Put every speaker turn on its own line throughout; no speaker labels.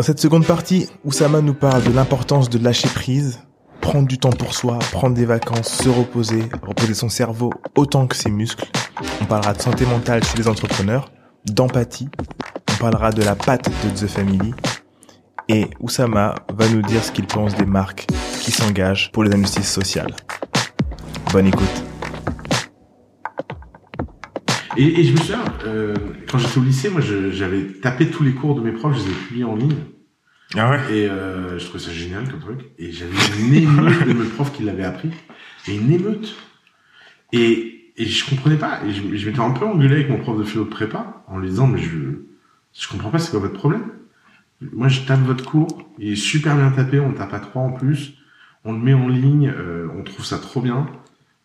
Dans cette seconde partie, Oussama nous parle de l'importance de lâcher prise, prendre du temps pour soi, prendre des vacances, se reposer, reposer son cerveau autant que ses muscles. On parlera de santé mentale chez les entrepreneurs, d'empathie, on parlera de la patte de The Family, et Oussama va nous dire ce qu'il pense des marques qui s'engagent pour les injustices sociales. Bonne écoute.
Et, et je me souviens, euh, quand j'étais au lycée, moi, j'avais tapé tous les cours de mes profs, je les ai publiés en ligne.
Ah ouais?
Et euh, je trouvais ça génial comme truc. Et j'avais une émeute de mes profs qui l'avaient appris. Et une émeute. Et, et je comprenais pas. Et je, je m'étais un peu engueulé avec mon prof de philo de prépa en lui disant, mais je, je comprends pas, c'est quoi votre problème? Moi, je tape votre cours. Il est super bien tapé, on tape à trois en plus. On le met en ligne, euh, on trouve ça trop bien.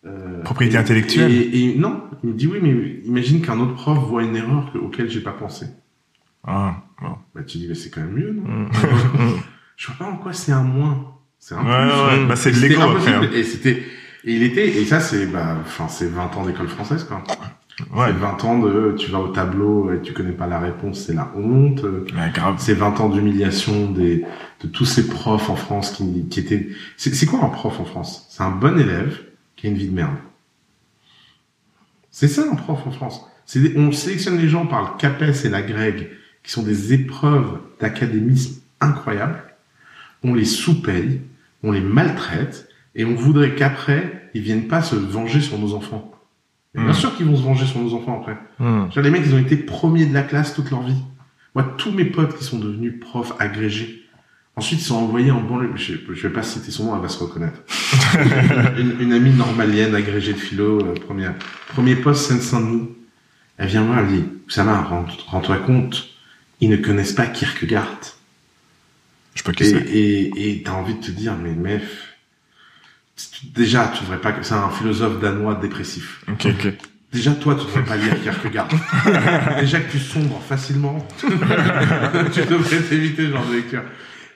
Euh,
Propriété
et-
intellectuelle.
et, et non, il me dit oui, mais imagine qu'un autre prof voit une erreur que- auquel j'ai pas pensé.
Ah, bon.
Bah tu dis mais c'est quand même mieux, non
Mm.
Je vois pas en quoi c'est un moins. C'est un
Ouais,
plus.
ouais, bah c'est de l'ego hein.
Et c'était, et il était, et ça c'est, bah, enfin, c'est 20 ans d'école française, quoi.
Ouais,
C'est 20 ans de, tu vas au tableau et tu connais pas la réponse, c'est la honte.
ouais, grave.
C'est 20 ans d'humiliation des, de tous ces profs en France qui, qui étaient, c'est quoi un prof en France? C'est un bon élève qui a une vie de merde. C'est ça un prof en France. C'est des- on sélectionne les gens par le CAPES et la GREG, qui sont des épreuves d'académisme incroyables. On les sous-paye, on les maltraite, et on voudrait qu'après, ils viennent pas se venger sur nos enfants. Bien
Mm.
sûr qu'ils vont se venger sur nos enfants après.
Hmm.
Les mecs, ils ont été premiers de la classe toute leur vie. Moi, tous mes potes qui sont devenus profs agrégés, ensuite ils sont envoyés en banlieue. Je, je vais pas citer son nom, elle va se reconnaître. une, une amie normalienne agrégée de philo, euh, première, premier poste Seine-Saint-Denis. Elle vient me voir, elle dit, Oussama, rends- rends-toi compte, ils ne connaissent pas Kierkegaard.
Je peux
Et,
casser.
et, et t'as envie de te dire, mais tu- déjà, tu devrais pas que c'est un philosophe danois dépressif.
Ok, ok.
Déjà, toi, tu devrais pas lire Kierkegaard. Déjà que tu sombres facilement, tu devrais t'éviter ce genre de lecture.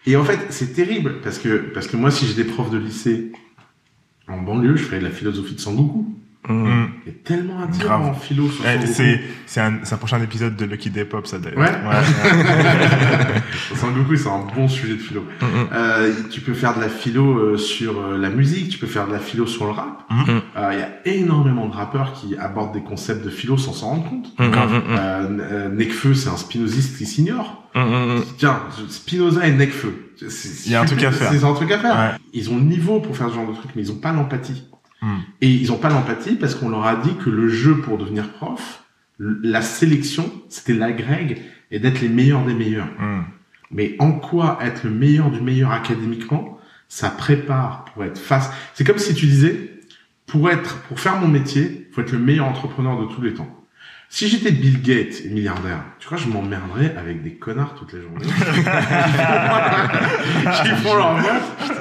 Et en fait, c'est terrible parce que parce que moi, si j'étais prof de lycée en banlieue, je ferais de la philosophie de Sangoku.
Hmm.
Il y a tellement à dire
Grave.
en philo sur
Eh, c'est c'est un, prochain épisode de Lucky Day Pop ça d'ailleurs.
Ouais. Sangoku, c'est un bon sujet de philo.
Mm, mm.
Euh, tu peux faire de la philo euh, sur euh, la musique, tu peux faire de la philo sur le rap.
Mm.
Euh, Il y a énormément de rappeurs qui abordent des concepts de philo sans s'en rendre compte.
Mm, mm, mm,
Euh, Nekfeu, c'est un spinoziste qui s'ignore.
mm, mm, mm.
Tiens, Spinoza et Nekfeu.
Il y a un truc à faire.
C'est un truc à faire.
Ouais.
Ils ont le niveau pour faire ce genre de truc, mais ils ont pas l'empathie.
Mm.
Et ils ont pas l'empathie parce qu'on leur a dit que le jeu pour devenir prof, la sélection, c'était la grègue et d'être les meilleurs des meilleurs.
Mm.
Mais en quoi être le meilleur du meilleur académiquement, ça prépare pour être face. C'est comme si tu disais, pour être, pour faire mon métier, faut être le meilleur entrepreneur de tous les temps. Si j'étais Bill Gates et milliardaire, tu crois que je m'emmerderais avec des connards toute la journée qui font leur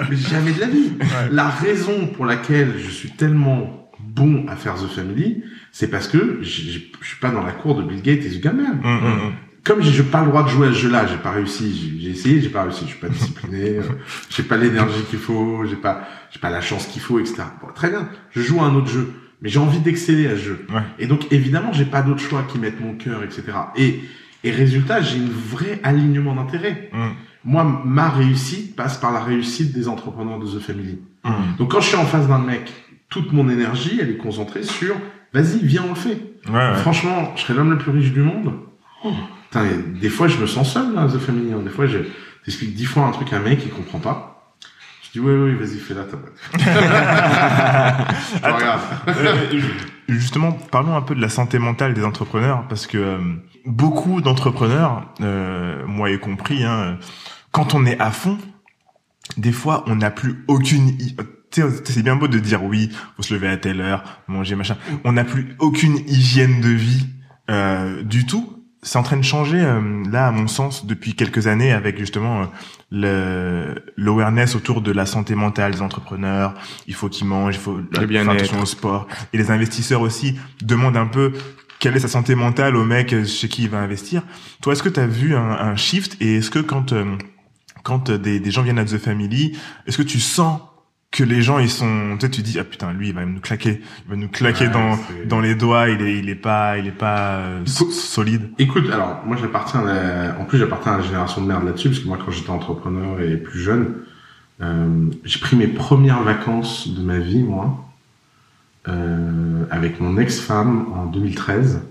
mais jamais de la vie. La raison pour laquelle je suis tellement bon à faire The Family, c'est parce que je suis pas dans la cour de Bill Gates et Zuckerberg
Mm, mm, mm.
comme j'ai pas le droit de jouer à ce jeu-là, j'ai pas réussi, j'ai- j'ai essayé, j'ai pas réussi, je suis pas discipliné, euh, j'ai pas l'énergie qu'il faut, j'ai pas, j'ai pas la chance qu'il faut, etc. Bon, très bien, je joue à un autre jeu, mais j'ai envie d'exceller à ce jeu.
Ouais.
Et donc évidemment, j'ai pas d'autre choix qui mettent mon cœur, etc. Et et résultat, j'ai une vraie alignement d'intérêt.
Mm.
Moi, ma réussite passe par la réussite des entrepreneurs de The Family.
Mm.
Donc quand je suis en face d'un mec, toute mon énergie, elle est concentrée sur, vas-y, viens, on le fait.
Ouais, ouais.
Franchement, je serais l'homme le plus riche du monde. Oh, putain, des fois, je me sens seul, là, The Family. hein. Des fois, je t'explique dix fois un truc à un mec, il comprend pas. Je dis, ouais, ouais, vas-y, fais-la, ta boîte.
Justement, parlons un peu de la santé mentale des entrepreneurs, parce que euh, beaucoup d'entrepreneurs, euh, moi y compris, hein, quand on est à fond, des fois, on n'a plus aucune... c'est bien beau de dire oui, faut se lever à telle heure, manger machin. On n'a plus aucune hygiène de vie euh, du tout. C'est en train de changer euh, là, à mon sens, depuis quelques années, avec justement euh, le l'awareness autour de la santé mentale des entrepreneurs. Il faut qu'ils mangent, il faut faire
bien-être.
attention au sport. Et les investisseurs aussi demandent un peu quelle est sa santé mentale au mec chez qui il va investir. Toi, est-ce que tu as vu un, un shift? Et est-ce que quand euh, quand des, des gens viennent à The Family, est-ce que tu sens que les gens ils sont tu sais tu dis ah putain lui il va nous claquer il va nous claquer
Ouais,
dans dans les doigts il est il est pas il est pas euh, solide
Écoute, alors moi j'appartiens, à en plus j'appartiens à la génération de merde là-dessus, parce que moi quand j'étais entrepreneur et plus jeune, euh, j'ai pris mes premières vacances de ma vie, moi, euh, avec mon ex-femme en 2013.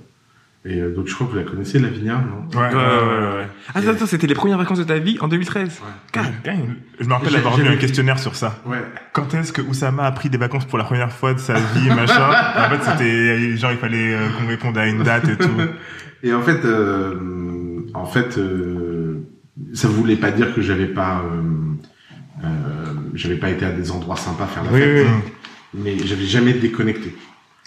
Et euh, donc je crois que vous la connaissez, Lavinia, non?
Ouais ouais ouais, ouais, ouais.
Ah, attends, attends, c'était les premières vacances de ta vie en 2013.
God damn. je me rappelle avoir vu un questionnaire sur ça
Ouais.
quand est-ce que Oussama a pris des vacances pour la première fois de sa vie machin? En fait c'était genre il fallait euh, qu'on réponde à une date et tout
Et en fait, euh, en fait, euh, ça voulait pas dire que j'avais pas, euh, euh, j'avais pas été à des endroits sympas faire la
Oui,
fête,
oui.
mais j'avais jamais déconnecté.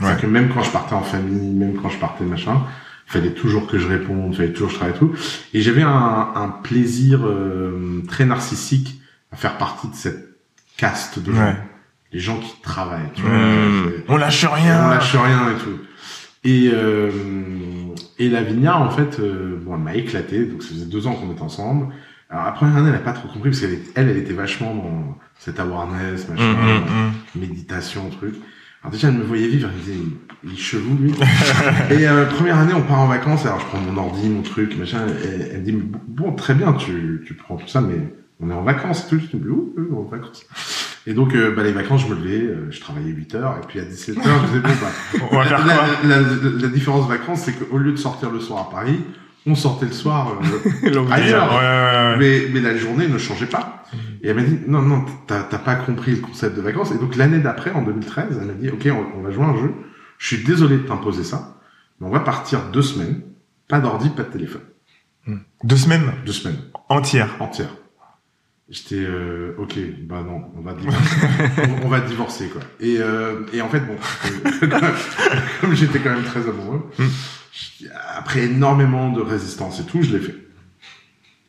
Ouais.
que même quand je partais en famille, même quand je partais machin, il fallait toujours que je réponde, il fallait toujours que je travaille et tout. Et j'avais un, un plaisir euh, très narcissique à faire partie de cette caste de gens,
Ouais.
les gens qui travaillent. Tu vois,
Mmh.
C'est-
on lâche
on
rien
lâche rien et tout. Et, euh, et Lavinia, en fait, euh, bon, elle m'a éclaté. Donc, ça faisait deux ans qu'on était ensemble. Alors, la première année, elle n'a pas trop compris parce qu'elle, elle, elle était vachement dans cette awareness, machin,
hum, hum.
méditation, truc. Alors, déjà, elle me voyait vivre, elle me disait, il est chelou, lui. et euh, première année, on part en vacances. Alors, je prends mon ordi, mon truc, machin. Elle, elle me dit, bon, très bien, tu, tu prends tout ça, mais on est en vacances tout. Je dis, où, où, en vacances? Et donc, euh, bah, les vacances, je me levais, euh, je travaillais 8 heures, et puis à 17 heures, je disais, bon, bah,
on va faire
la,
quoi?
la, la, la différence vacances, c'est qu'au lieu de sortir le soir à Paris, on sortait le soir. euh, ailleurs.
ouais, ouais, ouais.
mais, mais la journée ne changeait pas. Et elle m'a dit, non, non, t'as pas compris le concept de vacances. Et donc l'année d'après, en 2013, elle m'a dit, ok, on, on va jouer à un jeu. Je suis désolé de t'imposer ça, mais on va partir deux semaines. Pas d'ordi, pas de téléphone.
deux semaines
Deux semaines
entières
entières. J'étais euh, ok, bah non, on va divorcer, on, on va divorcer quoi. Et, euh, et en fait bon, comme j'étais quand même très amoureux,
Mm.
je- après énormément de résistance et tout, je l'ai fait.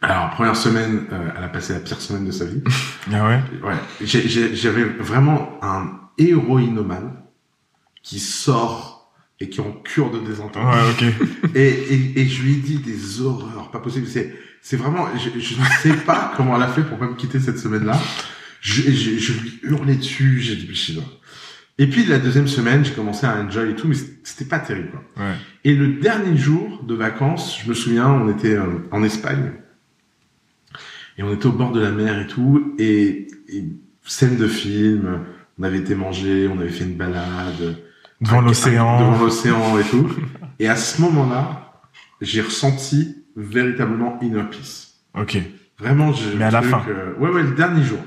Alors première semaine, euh, elle a passé la pire semaine de sa vie.
ah ouais?
Ouais, j'avais vraiment un héroïnomane qui sort et qui est en cure de désentente.
ouais ok
Et, et, et je lui ai dit des horreurs, pas possible. C'est, c'est vraiment, je, je ne sais pas comment elle a fait pour pas me quitter cette semaine-là. Je, je, je lui hurlais dessus, j'ai dit, pas. Et puis la deuxième semaine, j'ai commencé à enjoy et tout, mais c'était pas terrible. Quoi.
ouais
Et le dernier jour de vacances, je me souviens, on était euh, en Espagne. Et on était au bord de la mer et tout. Et, et scène de film, on avait été manger, on avait fait une balade.
Devant
Avec-
l'océan
Devant l'océan et tout. et à ce moment-là, j'ai ressenti véritablement inner peace.
ok
Vraiment, j'ai
Mais à la fin.
euh, ouais, ouais, le dernier jour.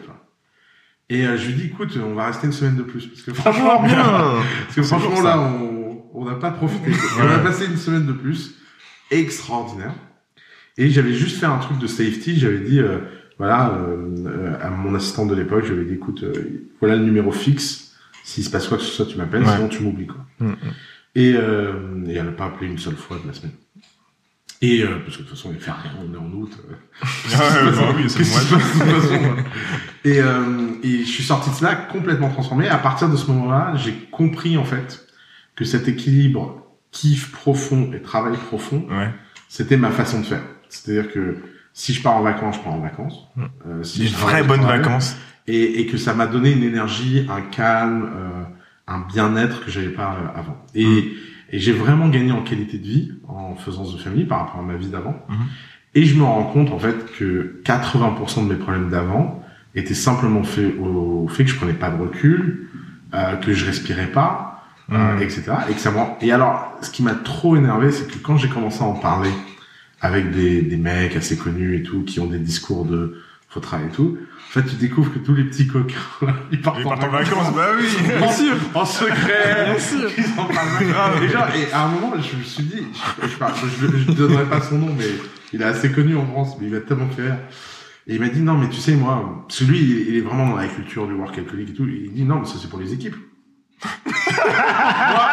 Et euh, je lui dis, écoute, on va rester une semaine de plus. Parce que franchement,
bien.
parce que franchement là, on on n'a pas profité. On a passé une semaine de plus. Extraordinaire. Et j'avais juste fait un truc de safety. J'avais dit, euh, voilà, euh, à mon assistant de l'époque, j'avais dit, écoute, voilà le numéro fixe. S'il se passe quoi que ce soit, tu m'appelles,
Ouais.
sinon tu m'oublies. quoi.
Mm, mm.
Et, euh, et elle n'a pas appelé une seule fois de la semaine. Et euh, parce que de toute façon, il fait rien, on est en août. et, je suis sorti de cela complètement transformé. À partir de ce moment-là, j'ai compris en fait que cet équilibre kiff profond et travail profond,
ouais
c'était ma façon de faire. C'est-à-dire que si je pars en vacances, je pars en vacances.
Mm.
Euh, si
des vraies bonnes vacances
Et, et que ça m'a donné une énergie, un calme, euh, un bien-être que j'avais pas euh, avant. Et,
Mm.
et j'ai vraiment gagné en qualité de vie en faisant The Family par rapport à ma vie d'avant.
Mhm.
Et je me rends compte en fait que 80% de mes problèmes d'avant étaient simplement faits au fait que je prenais pas de recul, euh, que je respirais pas, euh,
Mm.
etc. Et que ça Et alors, ce qui m'a trop énervé, c'est que quand j'ai commencé à en parler avec des, des mecs assez connus et tout, qui ont des discours de faut travailler et tout, fait, tu découvres que tous les petits coquins, ils partent,
ils partent en vacances bah oui
bien sûr, en secret,
Bien sûr.
ils en parlent même. et, genre, et à un moment, je me suis dit, je, je, je, je donnerai pas son nom, mais il est assez connu en France, mais il m'a tellement fait rire. Et il m'a dit, non, mais tu sais, moi, parce que lui, il, il est vraiment dans la culture du work alcoolique et tout, il dit, non, mais ça, c'est pour les équipes. Moi,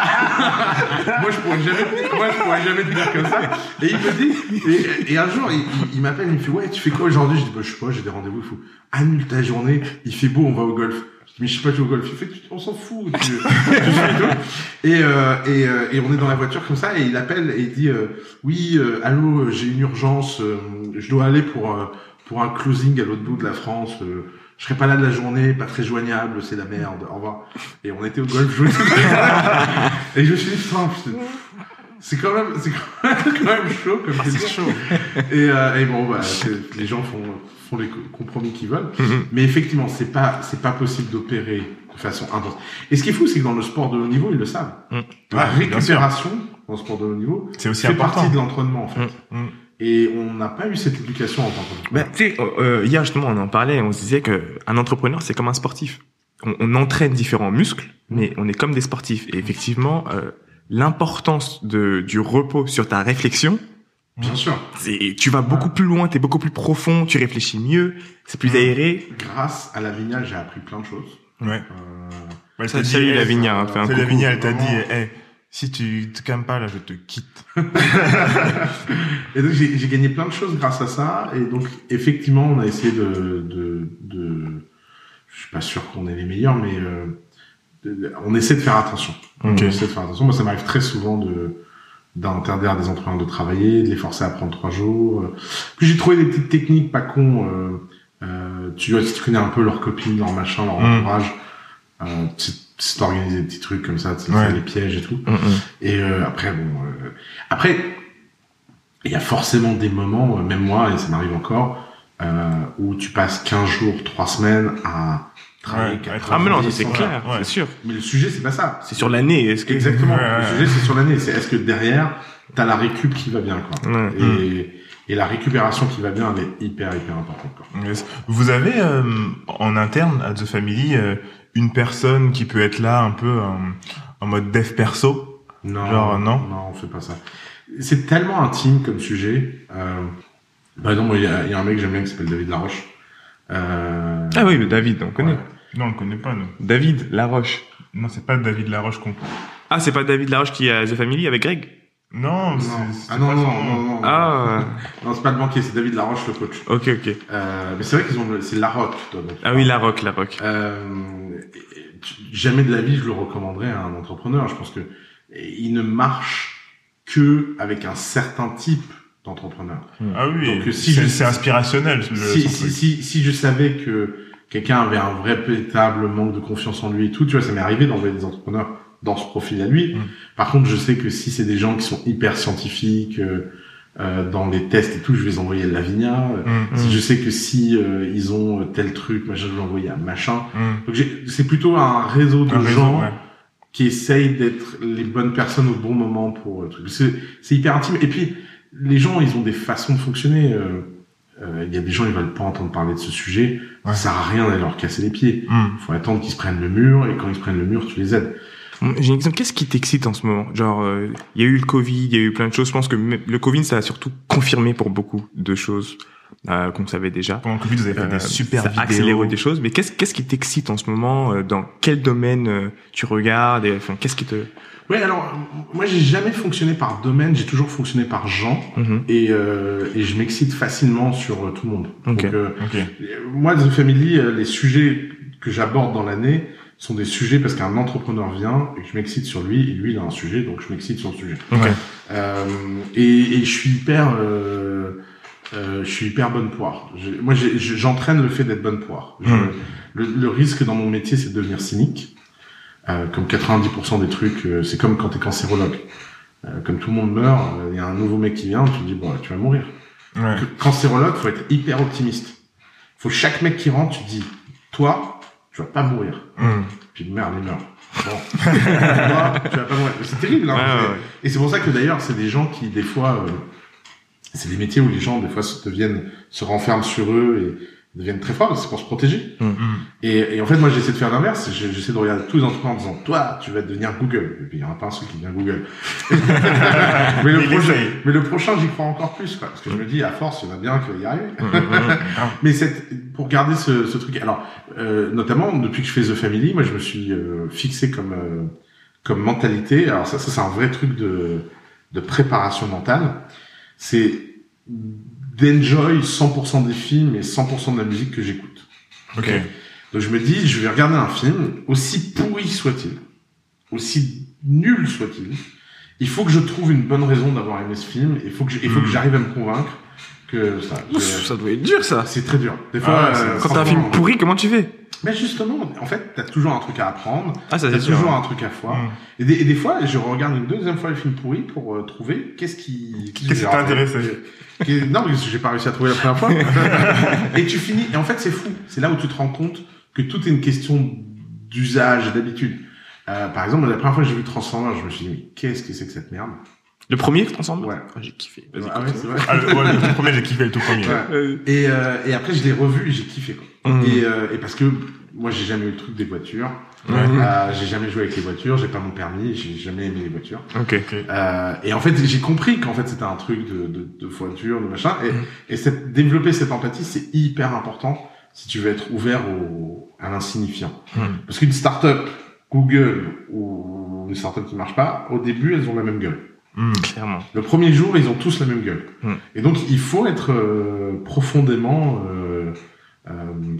moi, je pourrais jamais, moi, je pourrais jamais te dire comme ça. Et il me dit, et, un jour, il, m'appelle, il me fait, ouais, tu fais quoi aujourd'hui? Je dis, bah, je sais pas, j'ai des rendez-vous, il faut, annule ta journée, il fait beau, on va au golf. Je dis, mais je sais pas jouer au golf. Il fait, on s'en fout. Tu, tu et euh, et, euh, et on est dans la voiture comme ça, et il appelle et il dit, euh, oui, euh, allô, j'ai une urgence, euh, je dois aller pour, euh, pour un closing à l'autre bout de la France, Je serai pas là de la journée, pas très joignable, c'est la merde. Au revoir. Et on était au golf jouer. et je suis dit, c'est quand même, c'est quand même, chaud comme
Ah, c'est chaud.
Et, euh, et bon, bah, les gens font, font les co- compromis qu'ils veulent. Mais effectivement, c'est pas, c'est pas possible d'opérer de façon intense. Et ce qui est fou, c'est que dans le sport de haut niveau, ils le savent.
Mhm.
La récupération dans le sport de haut niveau
C'est aussi
fait
important.
partie de l'entraînement, en fait.
Mhm.
Mm.
Et on n'a pas eu cette éducation en tant
Bah,
qu'entrepreneur.
tu sais, euh, euh, hier justement, on en parlait, on se disait que un entrepreneur, c'est comme un sportif. On, on entraîne différents muscles, mais on est comme des sportifs. Et effectivement, euh, l'importance de du repos sur ta réflexion,
Bien sûr.
c'est tu vas beaucoup plus loin, t'es beaucoup plus profond, tu réfléchis mieux, c'est plus
Mm.
aéré.
Grâce à la vignale, j'ai appris plein de choses.
Ouais.
Euh,
Elle
Ça,
t'a dit,
coucou.
Lavinia, elle t'a dit, hey, si tu te calmes pas là, je te quitte.
Et donc j'ai gagné plein de choses grâce à ça. Et donc effectivement, on a essayé de, de, de je suis pas sûr qu'on est les meilleurs, mais euh, de- on essaie de faire attention. On essaie de faire attention. Moi, ça m'arrive très souvent de d'interdire à des entrepreneurs de travailler, de les forcer à prendre trois jours. Puis j'ai trouvé des petites techniques pas cons. Euh, euh, tu vois, si tu connais un peu leurs copines, leur machin, leur
Mm.
entourage, euh, c'est d'organiser des petits trucs comme ça, tu
Ouais.
les pièges et tout.
Mm, mm.
Et euh, après, bon, euh, après, il y a forcément des moments, euh, même moi, et ça m'arrive encore, euh, où tu passes 15 jours, 3 semaines à travailler.
Ouais,
Ah mais non, ça,
90,
c'est
100
clair,
ouais.
c'est sûr.
Mais le sujet, c'est pas ça.
C'est sur l'année. Est-ce que
Exactement. Le sujet, c'est sur l'année. C'est est-ce que derrière, t'as la récup qui va bien, quoi.
Ouais.
Et, et la récupération qui va bien, elle est hyper, hyper importante, quoi.
Yes. Vous avez euh, en interne à The Family euh, une personne qui peut être là un peu euh, en mode dev perso?
Non,
Genre, non?
Non, on fait pas ça. C'est tellement intime comme sujet. Euh, par exemple, il y, a il y a un mec que j'aime bien qui s'appelle David Laroche. Euh,
Ah oui, le David, on connaît.
ouais.
Non, on le connaît pas, nous.
David Laroche.
Non, c'est pas David Laroche qu'on...
Ah, c'est pas David Laroche qui a The Family avec Greg?
Non,
Non.
c'est...
Ah non,
pas
non,
son
non,
nom.
non, non.
Ah,
Non, c'est pas le banquier, c'est David Laroche, le coach.
ok, ok.
Euh, mais c'est vrai qu'ils ont, le- c'est Laroque, toi. donc.
Ah oui, Larocque, Larocque.
Euh, et- et tu- jamais de la vie je le recommanderais à un entrepreneur. Je pense que il ne marche que avec un certain type d'entrepreneur.
Ah oui,
Donc, si
c'est,
je-
c'est inspirationnel. Le,
si,
son
si,
truc.
si, si je savais que quelqu'un avait un vrai véritable manque de confiance en lui et tout, tu vois, ça m'est arrivé d'envoyer des entrepreneurs dans ce profil à lui.
Mm.
Par contre, je sais que si c'est des gens qui sont hyper scientifiques, euh, euh, dans les tests et tout, je vais les envoyer à Lavinia. Euh,
Mm,
Si
Mm.
je sais que si euh, ils ont euh, tel truc, machin, je vais l'envoyer à machin. Donc c'est plutôt un réseau de
Un réseau,
gens
ouais.
qui essayent d'être les bonnes personnes au bon moment pour le truc. C'est hyper intime. Et puis les gens, ils ont des façons de fonctionner. Euh, euh, Il y a des gens, ils veulent pas entendre parler de ce sujet.
Ouais.
Ça sert à rien d'aller leur casser les pieds. Il faut attendre qu'ils se prennent le mur et quand ils se prennent le mur, tu les aides.
J'ai une question. Qu'est-ce qui t'excite en ce moment? Genre, euh, il y a eu le Covid, il y a eu plein de choses. Je pense que le Covid, ça a surtout confirmé pour beaucoup de choses euh, qu'on savait déjà.
Pendant le Covid, vous avez fait
Euh,
des super
ça
vidéos.
a accéléré des choses. Mais qu'est-ce qu'est-ce qui t'excite en ce moment euh, Dans quel domaine euh, tu regardes et, Enfin, qu'est-ce qui te
Ouais, alors moi j'ai jamais fonctionné par domaine, j'ai toujours fonctionné par gens
Mhm.
et, euh, et je m'excite facilement sur euh, tout le monde. Donc, euh. Moi, The Family, euh, les sujets que j'aborde dans l'année sont des sujets parce qu'un entrepreneur vient et que je m'excite sur lui, et lui, il a un sujet, donc je m'excite sur le sujet.
Ok.
Euh, et, et je suis hyper, euh, euh, je suis hyper bonne poire. Je- moi, j'entraîne le fait d'être bonne poire. Je- le, le risque dans mon métier, c'est de devenir cynique. Euh, comme 90% des trucs, euh, c'est comme quand t'es cancérologue. Euh, comme tout le monde meurt, euh, il y a un nouveau mec qui vient, tu te dis, bon, tu vas mourir
Ouais.
cancérologue, faut être hyper optimiste. Faut chaque mec qui rentre, tu dis, toi, tu vas pas mourir.
Mm.
Puis merde, il meurt. Bon. tu vas pas mourir. C'est terrible, hein.
Ouais, ouais.
Et c'est pour ça que d'ailleurs, c'est des gens qui, des fois, euh, c'est des métiers où les gens, des fois, se deviennent, se renferment sur eux et deviennent très forts, c'est pour se protéger.
Mm.
Et, et en fait, moi, j'essaie de faire l'inverse. J'essaie de regarder tous les entrepreneurs en disant, toi, tu vas devenir Google. Et puis, il y en a pas un seul qui devient Google. mais, le prochain,
essaye.
mais le prochain, j'y crois encore plus, quoi. Parce que je me dis, à force, il y en a bien qui va y arriver.
Mhm, mhm.
Mais cette, pour garder ce, ce truc, alors euh, notamment depuis que je fais The Family, moi je me suis euh, fixé comme euh, comme mentalité. Alors ça, ça c'est un vrai truc de de préparation mentale. C'est d'enjoy 100% des films et 100% de la musique que j'écoute.
Ok.
Donc je me dis, je vais regarder un film, aussi pourri soit-il, aussi nul soit-il, il faut que je trouve une bonne raison d'avoir aimé ce film, il faut que je- il faut que
Mm.
j'arrive à me convaincre que ça.
Ouf, ça doit être dur, ça.
C'est très dur. Des
Ah
fois,
ouais,
euh,
Quand t'as un film pourri, comment tu fais?
Mais justement, en fait, t'as toujours un truc à apprendre.
Ah, ça
T'as
sûr.
toujours un truc à voir.
Mm.
Et, des, et des fois, je regarde une deuxième fois le film pourri pour euh, trouver qu'est-ce qui...
Qu'est-ce qui t'a intéressé
Non, parce que j'ai pas réussi à trouver la première fois. et tu finis. Et en fait, c'est fou. C'est là où tu te rends compte que tout est une question d'usage, d'habitude. Euh, par exemple, la première fois que j'ai vu Transformers, je me suis dit, mais qu'est-ce que c'est que cette merde?
Le premier ensemble
Ouais.
Ah, J'ai kiffé. Vas-y,
Ah ouais, c'est vrai.
Ah, le, ouais, le tout premier, j'ai kiffé le tout premier.
Ouais. Et, euh, et après, je l'ai revu et j'ai kiffé. Quoi.
Mhm.
Et, euh, et parce que moi, j'ai jamais eu le truc des voitures.
Ouais.
Euh, j'ai jamais joué avec les voitures. J'ai pas mon permis. J'ai jamais aimé les voitures.
Ok.
Euh, et en fait, j'ai compris qu'en fait, c'était un truc de, de, de voiture, de machin. Et,
Mhm.
et cette, développer cette empathie, c'est hyper important si tu veux être ouvert au, à l'insignifiant.
Mhm.
Parce qu'une start-up, Google ou une start-up qui marche pas, au début, elles ont la même gueule.
Clairement.
Le premier jour, ils ont tous la même gueule. Et donc, il faut être euh, profondément euh, euh,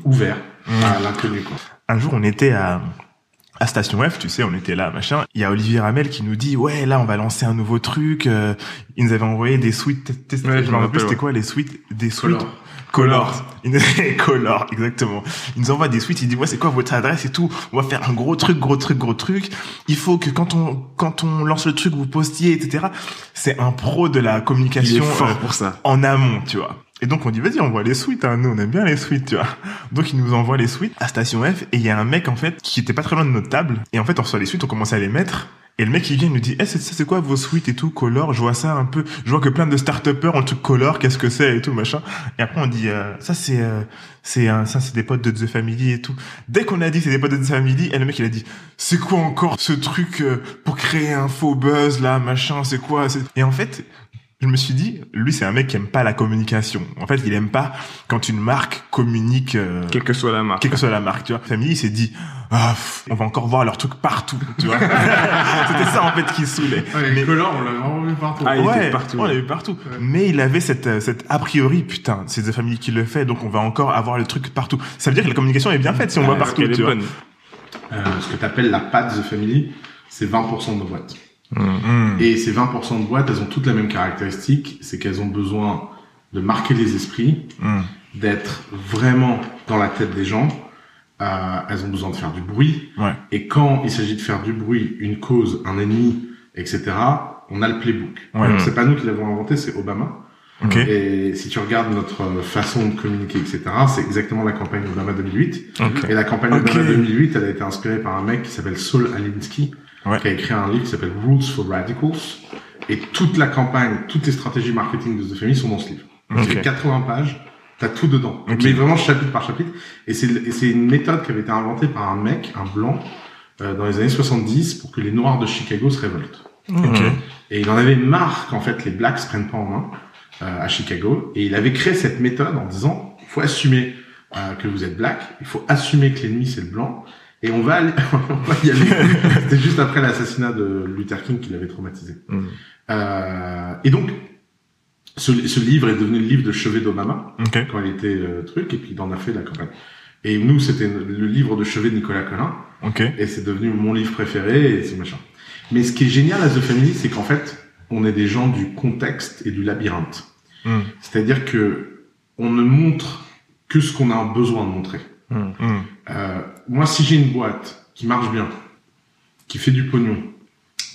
ouvert
Mm.
à l'inconnu. quoi.
Un jour, on était à, à Station F, tu sais, on était là, machin. Il y a Olivier Ramel qui nous dit, ouais, là, on va lancer un nouveau truc. euh, il nous avait envoyé des suites. t- t-
Ouais,
je me rappelle plus, c'était quoi les suites Des suites
Color.
Color. Il nous- Color, exactement. Il nous envoie des suites. Il dit, ouais, c'est quoi votre adresse et tout. On va faire un gros truc, gros truc, gros truc. Il faut que quand on quand on lance le truc, vous postiez, etc. C'est un pro de la
Il est
communication.
fort
euh,
pour ça.
en amont, tu vois. Et donc on dit vas-y, on voit les suites, hein. nous on aime bien les suites, tu vois. Donc il nous envoie les suites à Station F et il y a un mec en fait qui était pas très loin de notre table et en fait on reçoit les suites, on commence à les mettre et le mec il vient il nous dit eh c'est ça c'est quoi vos suites et tout color, je vois ça un peu, je vois que plein de start-upers ont le truc color, qu'est-ce que c'est et tout machin. Et après on dit euh, ça c'est euh, c'est un ça c'est des potes de The Family et tout. Dès qu'on a dit c'est des potes de The Family, et le mec il a dit c'est quoi encore ce truc euh, pour créer un faux buzz là machin, c'est quoi Et en fait je me suis dit, lui, c'est un mec qui aime pas la communication. En fait, il aime pas quand une marque communique, euh,
Quelle que soit la marque.
quelle que soit la marque, tu vois. Family, il s'est dit, ah, pff, on va encore voir leur truc partout, tu vois. C'était ça, en fait, qui saoulait.
Ouais,
Mais-
les colors, on l'a vraiment vu partout.
Ah, il
ouais,
était partout.
on l'a vu partout. Mais il avait cette, euh, cette a priori, putain, c'est The Family qui le fait, donc on va encore avoir le truc partout. Ça veut dire que la communication est bien faite si on voit
Ouais,
partout, tu vois.
Euh, ce que tu appelles la patte The Family, c'est 20% de nos boîtes.
Mm.
Et ces 20% de boîtes, elles ont toutes la même caractéristique, c'est qu'elles ont besoin de marquer les esprits,
Mm.
d'être vraiment dans la tête des gens. Euh, elles ont besoin de faire du bruit.
Ouais.
Et quand il s'agit de faire du bruit, une cause, un ennemi, etc., on a le playbook.
Ouais.
Donc, C'est pas nous qui l'avons inventé, c'est Obama. Et si tu regardes notre euh, façon de communiquer, etc., c'est exactement la campagne Obama 2008.
Ok.
Et la campagne. Obama 2008, elle a été inspirée par un mec qui s'appelle Saul Alinsky,
Ouais.
qui a écrit un livre qui s'appelle Rules for Radicals. Et toute la campagne, toutes les stratégies marketing de The Family sont dans ce livre.
Ok.
C'est 80 pages, t'as tout dedans. Mais vraiment chapitre par chapitre. Et c'est une méthode qui avait été inventée par un mec, un blanc, euh, dans les années 70 pour que les Noirs de Chicago se révoltent. Et il en avait marre qu'en fait les blacks se prennent pas en main euh, à Chicago. Et il avait créé cette méthode en disant, il faut assumer euh, que vous êtes black, il faut assumer que l'ennemi c'est le blanc, et on va, aller, on va y aller. C'était juste après l'assassinat de Luther King qui l'avait traumatisé.
Mm.
Euh, et donc, ce, ce livre est devenu le livre de chevet d'Obama quand il était euh, truc, et puis il en a fait la campagne. Et nous, c'était le livre de chevet de Nicolas Collin, et c'est devenu mon livre préféré et c'est machin. Mais ce qui est génial à The Family, c'est qu'en fait, on est des gens du contexte et du labyrinthe.
Mm.
C'est-à-dire que on ne montre que ce qu'on a besoin de montrer.
Mm.
Euh, moi, si j'ai une boîte qui marche bien, qui fait du pognon,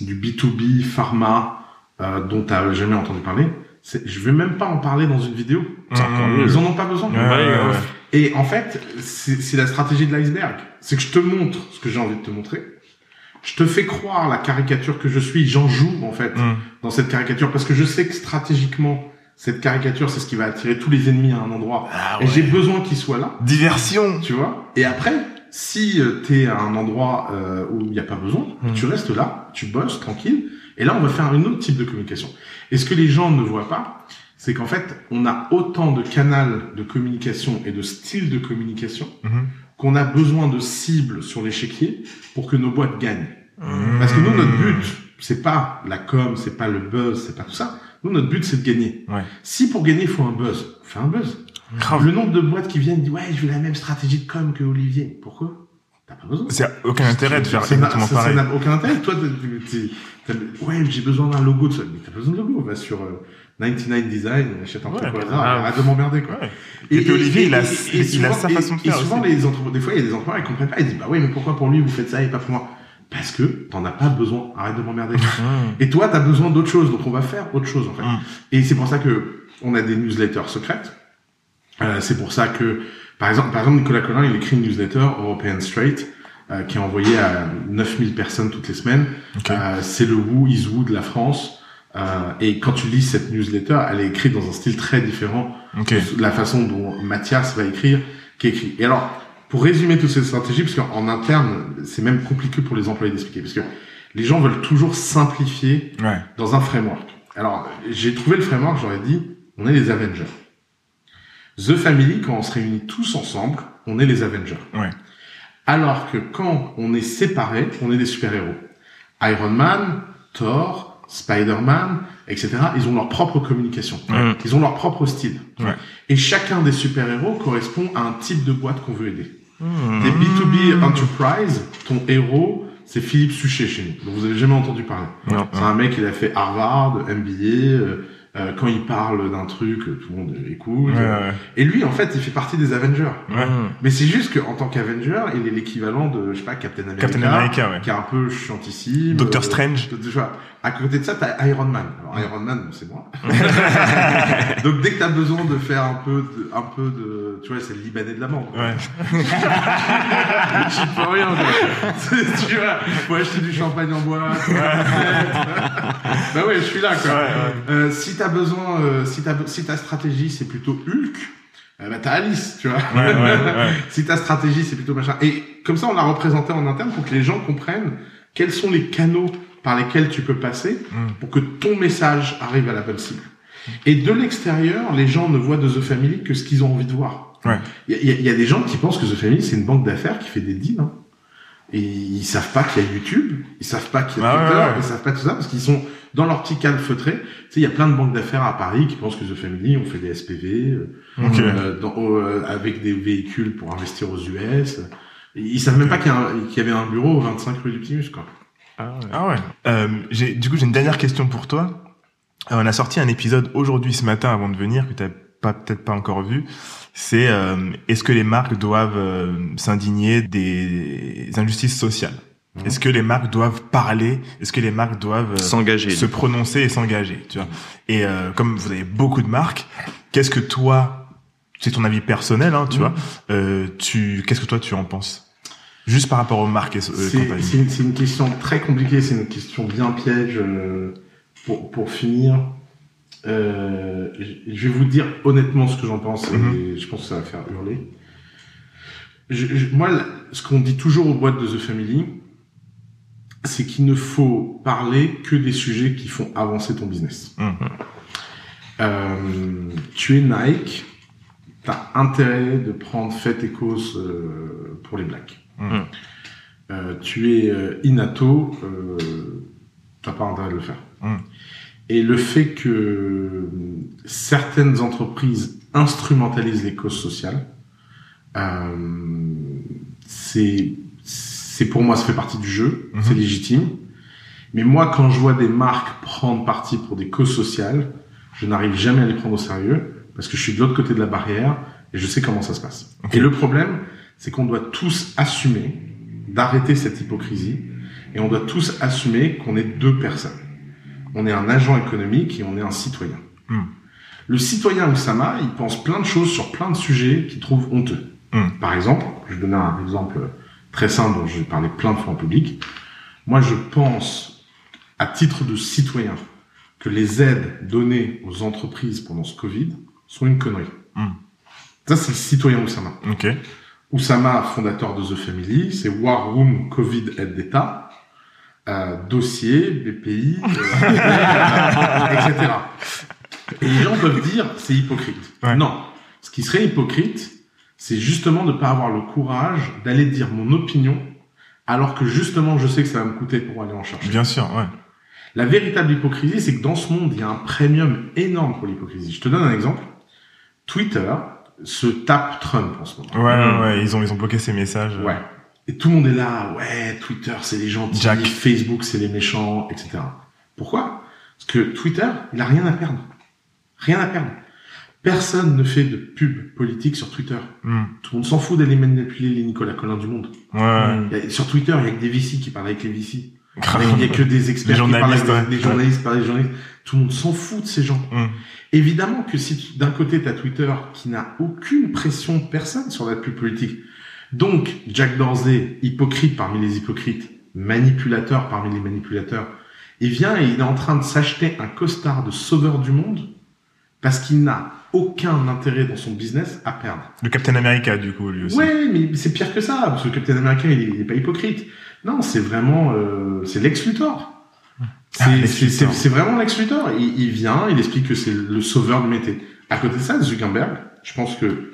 du B2B, pharma, euh, dont tu n'as jamais entendu parler, c'est- je vais même pas en parler dans une vidéo.
Mieux.
Ils en ont pas besoin.
Ouais, ouais, ouais.
Et en fait, c'est c'est la stratégie de l'iceberg. C'est que je te montre ce que j'ai envie de te montrer. Je te fais croire la caricature que je suis. J'en joue, en fait,
Mm.
dans cette caricature. Parce que je sais que stratégiquement, cette caricature, c'est ce qui va attirer tous les ennemis à un endroit.
Ah
Et j'ai besoin qu'ils soient là,
Diversion.
tu vois? Et après, si euh, t'es à un endroit euh, où il n'y a pas besoin,
Mm.
tu restes là, tu bosses tranquille. Et là, on va faire un autre type de communication. Et ce que les gens ne voient pas, c'est qu'en fait, on a autant de canaux de communication et de styles de communication
Mhm.
qu'on a besoin de cibles sur l'échiquier pour que nos boîtes gagnent.
Mm.
Parce que nous, notre but, c'est pas la com, c'est pas le buzz, c'est pas tout ça. Nous, notre but, c'est de gagner.
Ouais.
Si pour gagner, il faut un buzz, fais un buzz.
Grave.
Le nombre de boîtes qui viennent disent, ouais, je veux la même stratégie de com que Olivier. Pourquoi? T'as pas besoin.
C'est aucun intérêt de faire
Ça
exactement
ça- ça
pareil.
n'a aucun intérêt. Toi, t'es- ouais, j'ai besoin d'un logo de ça. Mais t'as besoin de logo. Va sur, euh, 99 Design, achète un truc
Ouais.
au hasard, arrête de m'emmerder, quoi.
Ouais. Et puis Olivier, il a- il a sa
et-
façon de
et
faire
souvent,
aussi.
les entrepreneurs, des fois, il y a des entrepreneurs, ils comprennent pas, ils disent, bah oui, mais pourquoi pour lui, vous faites ça et pas pour moi? Parce que t'en as pas besoin, arrête de m'emmerder. Et toi, t'as besoin d'autre chose, donc on va faire autre chose, en fait. Et c'est pour ça que on a des newsletters secrètes. Euh, c'est pour ça que, par exemple, par exemple, Nicolas Collin, il écrit une newsletter European Straight, euh, qui est envoyée à 9000 personnes toutes les semaines.
Ok.
Euh, c'est le Who is Who de la France. Euh, et quand tu lis cette newsletter, elle est écrite dans un style très différent
Ok.
de la façon dont Mathias va écrire, qui écrit. Et alors, pour résumer toutes ces stratégies, parce qu'en en interne, c'est même compliqué pour les employés d'expliquer, parce que les gens veulent toujours simplifier
Ouais.
dans un framework. Alors, j'ai trouvé le framework, j'aurais dit, on est les Avengers. The Family, quand on se réunit tous ensemble, on est les Avengers.
Ouais.
Alors que quand on est séparés, on est des super-héros. Iron Man, Thor, Spider-Man, etc., ils ont leur propre communication.
Ouais.
Ils ont leur propre style.
Ouais.
Et chacun des super-héros correspond à un type de boîte qu'on veut aider.
Mmh.
Des B2B Enterprise, ton héros, c'est Philippe Suchet chez nous, dont vous avez jamais entendu parler.
Non.
C'est un mec, il a fait Harvard, MBA. euh, euh, quand il parle d'un truc, euh, tout le monde écoute.
Ouais, ouais.
Et lui, en fait, il fait partie des Avengers.
Ouais.
Mmh.
Mais c'est juste qu'en tant qu'Avenger, il est l'équivalent de, je sais pas, Captain America.
Captain America, ouais.
Qui est un peu chiantissime.
Doctor
euh,
Strange.
de- vois. À côté de ça, t'as Iron Man. Alors, Iron Man, bon, c'est moi. Donc, dès que t'as besoin de faire un peu de, un peu de, tu vois, c'est le Libanais de la mort.
Ouais.
J'y peux rien, quoi. C'est- tu vois, faut acheter du champagne en boîte. bah ouais, je suis là, quoi.
Ouais, ouais.
Euh, si t'as besoin, euh, si ta si ta stratégie c'est plutôt Hulk, euh, bah t'as Alice, tu vois.
Ouais, ouais, ouais.
si ta stratégie c'est plutôt machin. Et comme ça, on l'a représenté en interne pour que les gens comprennent quels sont les canaux par lesquels tu peux passer
Mm.
pour que ton message arrive à la bonne cible. Et de l'extérieur, les gens ne voient de The Family que ce qu'ils ont envie de voir. Y, y il y a des gens qui pensent que The Family c'est une banque d'affaires qui fait des deals. hein. Et ils savent pas qu'il y a YouTube, ils savent pas qu'il y a
Ah ouais,
Twitter,
ouais.
ils savent pas tout ça parce qu'ils sont dans leur petit cadre feutré. Tu sais, il y a plein de banques d'affaires à Paris qui pensent que The Family on fait des SPV euh,
Ok.
euh, dans- euh, avec des véhicules pour investir aux US. Et Ils savent même pas qu'il y, y avait un bureau au 25 rue du Timus, quoi.
Ah ouais.
Ah ouais. Euh, j'ai, du coup, j'ai une dernière question pour toi. Euh, on a sorti un épisode aujourd'hui, ce matin, avant de venir, que t'as pas peut-être pas encore vu. C'est euh, est-ce que les marques doivent euh, s'indigner des injustices sociales?
Mhm.
Est-ce que les marques doivent parler? Est-ce que les marques doivent euh,
S'engager.
se prononcer et s'engager Tu vois? Et euh, comme vous avez beaucoup de marques, qu'est-ce que toi, c'est ton avis personnel, hein, tu
Mhm.
vois euh, Tu, qu'est-ce que toi tu en penses? Juste par rapport aux marques et euh,
C'est
compagnies.
c'est une, c'est une question très compliquée, c'est une question bien piège. euh, pour, pour finir, euh, je vais vous dire honnêtement ce que j'en pense
Mhm.
et je pense que ça va faire hurler. Je- je- moi, ce qu'on dit toujours aux boîtes de The Family, c'est qu'il ne faut parler que des sujets qui font avancer ton business.
Mhm.
Euh, tu es Nike, tu as intérêt de prendre fait et cause euh, pour les blacks.
Mhm.
Tu es Inato, euh, t'as pas intérêt de le faire. Et le fait que certaines entreprises instrumentalisent les causes sociales, euh, c'est c'est pour moi ça fait partie du jeu,
Mhm.
c'est légitime. Mais moi, quand je vois des marques prendre parti pour des causes sociales, je n'arrive jamais à les prendre au sérieux parce que je suis de l'autre côté de la barrière et je sais comment ça se passe. Et le problème, c'est qu'on doit tous assumer d'arrêter cette hypocrisie et on doit tous assumer qu'on est deux personnes. On est un agent économique et on est un citoyen.
Hmm.
Le citoyen Oussama, il pense plein de choses sur plein de sujets qu'il trouve honteux.
Hmm.
Par exemple, je vais donner un exemple très simple dont j'ai parlé plein de fois en public. Moi, je pense, à titre de citoyen, que les aides données aux entreprises pendant ce Covid sont une connerie.
Hmm.
Ça, c'est le citoyen Oussama.
Ok.
Oussama, fondateur de The Family, c'est War Room Covid aide d'État, euh, dossier, BPI, euh, etc. Et les gens peuvent dire c'est hypocrite.
Ouais.
Non, ce qui serait hypocrite, c'est justement de ne pas avoir le courage d'aller dire mon opinion, alors que justement je sais que ça va me coûter pour aller en chercher.
Bien sûr, ouais.
La véritable hypocrisie, c'est que dans ce monde, il y a un premium énorme pour l'hypocrisie. Je te donne un exemple. Twitter se tape Trump en ce moment.
Ouais, ouais, ouais, ils ont, ils ont bloqué ces messages.
Ouais. Et tout le monde est là, ouais, Twitter c'est les gentils,
Jack.
Facebook c'est les méchants, etc. Pourquoi? Parce que Twitter, il a rien à perdre. Rien à perdre. Personne ne fait de pub politique sur Twitter.
Hmm.
Tout le monde s'en fout d'aller manipuler les Nicolas Collin du monde.
Ouais,
a- sur Twitter, il y a que des VC qui parlent avec les VC. Il y a que des experts
Les
qui parlent
journalistes,
avec
ouais.
les journalistes, avec les journalistes. Tout le monde s'en fout de ces gens.
Hmm.
Évidemment que si d'un côté, tu as Twitter qui n'a aucune pression de personne sur la pub politique. Donc, Jack Dorsey, hypocrite parmi les hypocrites, manipulateur parmi les manipulateurs, il vient et il est en train de s'acheter un costard de sauveur du monde parce qu'il n'a aucun intérêt dans son business à perdre.
Le Captain America, du coup, lui aussi.
Ouais, mais c'est pire que ça, parce que Captain America, il est, il est pas hypocrite. Non, c'est vraiment, euh, c'est Lex Luthor. C'est
Ah,
c'est- vraiment Lex Luthor. Il, il vient, il explique que c'est le sauveur du métier. À côté de ça, Zuckerberg, je pense que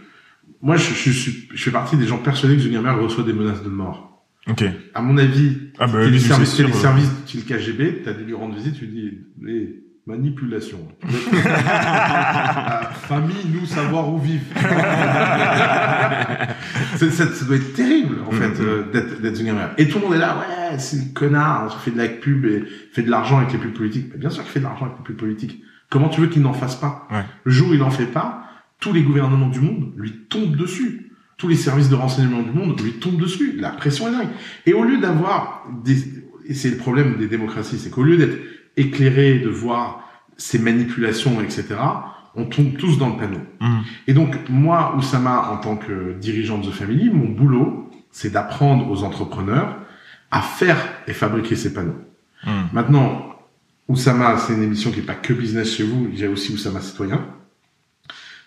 moi, je, je, suis- je fais partie des gens persuadés que Zuckerberg reçoit des menaces de mort.
Ok.
À mon avis,
Ah bah, lui, c'est
services,
sûr,
t'es des
euh.
services KGB, t'as dû lui rendre visite, tu dis, les manipulations. Famille, nous savoir où vivre. Ça, ça doit être terrible, en fait, euh, d'être d'être Zuckerberg. Et tout le monde est là, ouais, c'est le connard, il fait de la pub et fait de l'argent avec les pubs politiques. Mais bien sûr qu'il fait de l'argent avec les pubs politiques. Comment tu veux qu'il n'en fasse pas?
Ouais.
Le jour où il n'en fait pas, tous les gouvernements du monde lui tombent dessus. Tous les services de renseignement du monde lui tombent dessus. La pression est dingue. Et au lieu d'avoir des, et c'est le problème des démocraties, c'est qu'au lieu d'être éclairé, de voir ces manipulations, etc., on tombe tous dans le panneau.
Hmm.
Et donc, moi, Oussama, en tant que dirigeant de The Family, mon boulot, c'est d'apprendre aux entrepreneurs à faire et fabriquer ces panneaux.
Hmm.
Maintenant, Oussama, c'est une émission qui n'est pas que business chez vous, il y a aussi Oussama Citoyen.